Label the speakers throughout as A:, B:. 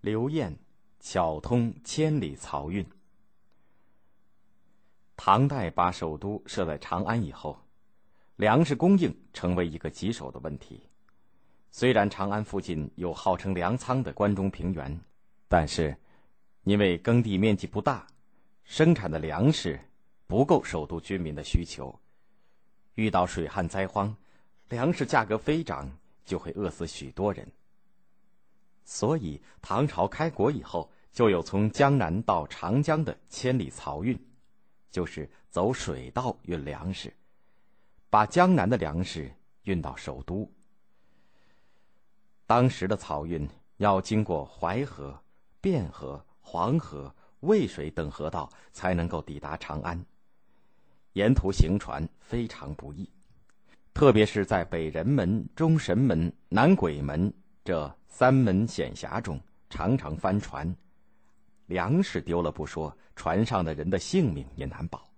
A: 刘晏巧通千里漕运。唐代把首都设在长安以后，粮食供应成为一个棘手的问题。虽然长安附近有号称粮仓的关中平原，但是因为耕地面积不大，生产的粮食不够首都居民的需求。遇到水旱灾荒，粮食价格飞涨，就会饿死许多人。所以，唐朝开国以后，就有从江南到长江的千里漕运，就是走水道运粮食，把江南的粮食运到首都。当时的漕运要经过淮河、汴河、黄河、渭水等河道，才能够抵达长安。沿途行船非常不易，特别是在北人门、中神门、南鬼门这。三门险峡中，常常翻船，粮食丢了不说，船上的人的性命也难保。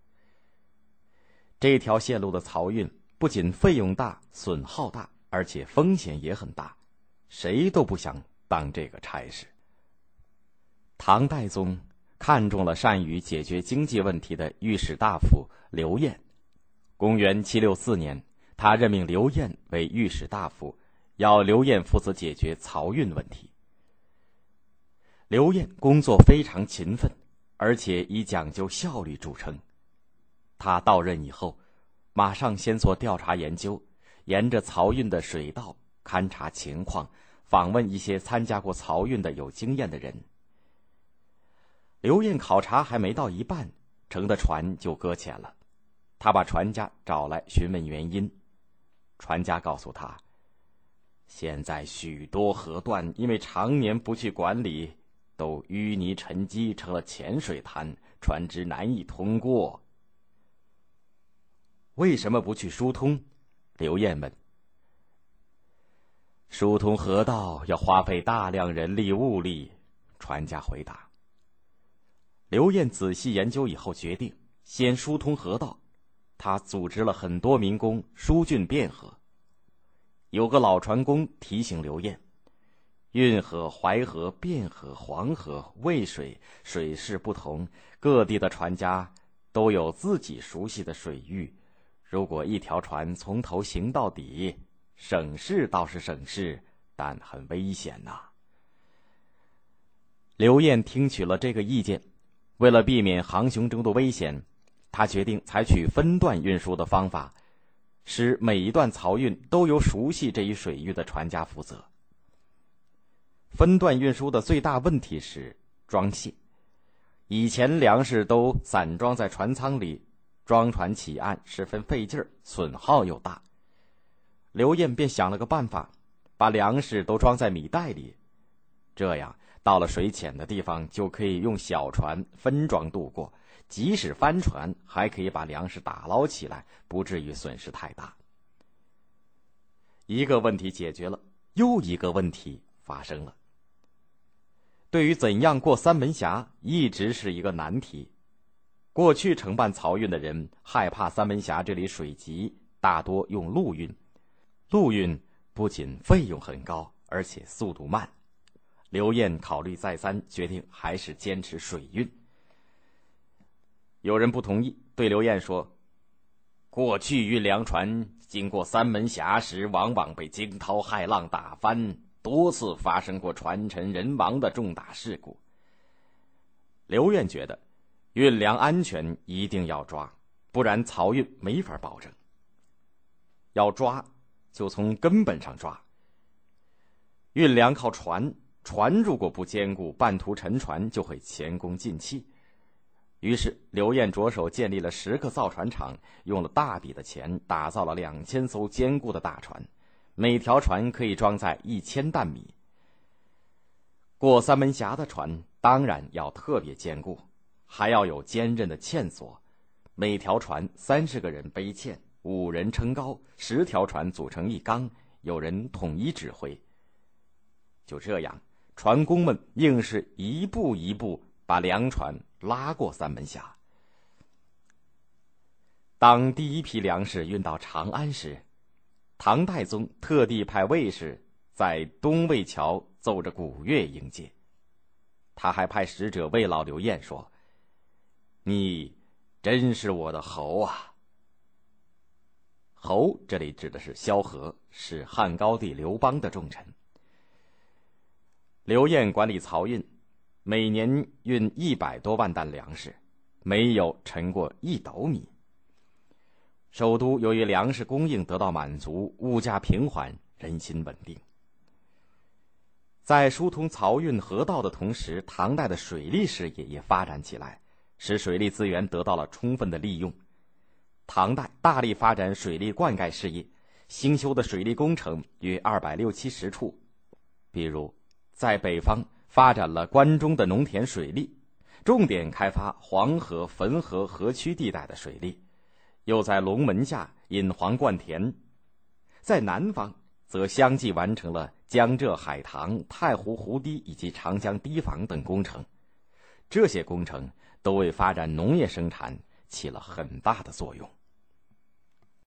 A: 这条线路的漕运不仅费用大、损耗大，而且风险也很大，谁都不想当这个差事。唐代宗看中了善于解决经济问题的御史大夫刘晏，公元七六四年，他任命刘晏为御史大夫。要刘晏负责解决漕运问题。刘晏工作非常勤奋，而且以讲究效率著称。他到任以后，马上先做调查研究，沿着漕运的水道勘察情况，访问一些参加过漕运的有经验的人。刘晏考察还没到一半，乘的船就搁浅了。他把船家找来询问原因，船家告诉他。现在许多河段因为常年不去管理，都淤泥沉积成了浅水滩，船只难以通过。为什么不去疏通？刘晏问。疏通河道要花费大量人力物力，船家回答。刘晏仔细研究以后，决定先疏通河道。他组织了很多民工疏浚汴河。有个老船工提醒刘晏：“运河、淮河、汴河、黄河、渭水水势不同，各地的船家都有自己熟悉的水域。如果一条船从头行到底，省事倒是省事，但很危险呐。”刘晏听取了这个意见，为了避免航行中的危险，他决定采取分段运输的方法。使每一段漕运都由熟悉这一水域的船家负责。分段运输的最大问题是装卸。以前粮食都散装在船舱里，装船起岸十分费劲儿，损耗又大。刘晏便想了个办法，把粮食都装在米袋里，这样到了水浅的地方就可以用小船分装渡过。即使翻船，还可以把粮食打捞起来，不至于损失太大。一个问题解决了，又一个问题发生了。对于怎样过三门峡，一直是一个难题。过去承办漕运的人害怕三门峡这里水急，大多用陆运。陆运不仅费用很高，而且速度慢。刘晏考虑再三，决定还是坚持水运。有人不同意，对刘晏说：“过去运粮船经过三门峡时，往往被惊涛骇浪打翻，多次发生过船沉人亡的重大事故。”刘晏觉得，运粮安全一定要抓，不然漕运没法保证。要抓，就从根本上抓。运粮靠船，船如果不坚固，半途沉船就会前功尽弃。于是，刘晏着手建立了十个造船厂，用了大笔的钱打造了两千艘坚固的大船，每条船可以装载一千担米。过三门峡的船当然要特别坚固，还要有坚韧的纤索。每条船三十个人背纤，五人撑高，十条船组成一缸，有人统一指挥。就这样，船工们硬是一步一步把粮船。拉过三门峡。当第一批粮食运到长安时，唐太宗特地派卫士在东魏桥奏着鼓乐迎接，他还派使者慰劳刘晏说：“你真是我的侯啊！”侯这里指的是萧何，是汉高帝刘邦的重臣。刘晏管理漕运，每年运一百多万担粮食，没有沉过一斗米。首都由于粮食供应得到满足，物价平缓，人心稳定。在疏通漕运河道的同时，唐代的水利事业也发展起来，使水利资源得到了充分的利用。唐代大力发展水利灌溉事业，兴修的水利工程约二百六七十处，比如。在北方发展了关中的农田水利，重点开发黄河、汾河河曲地带的水利，又在龙门下引黄灌田。在南方，则相继完成了江浙海棠、太湖湖堤以及长江堤防等工程。这些工程都为发展农业生产起了很大的作用。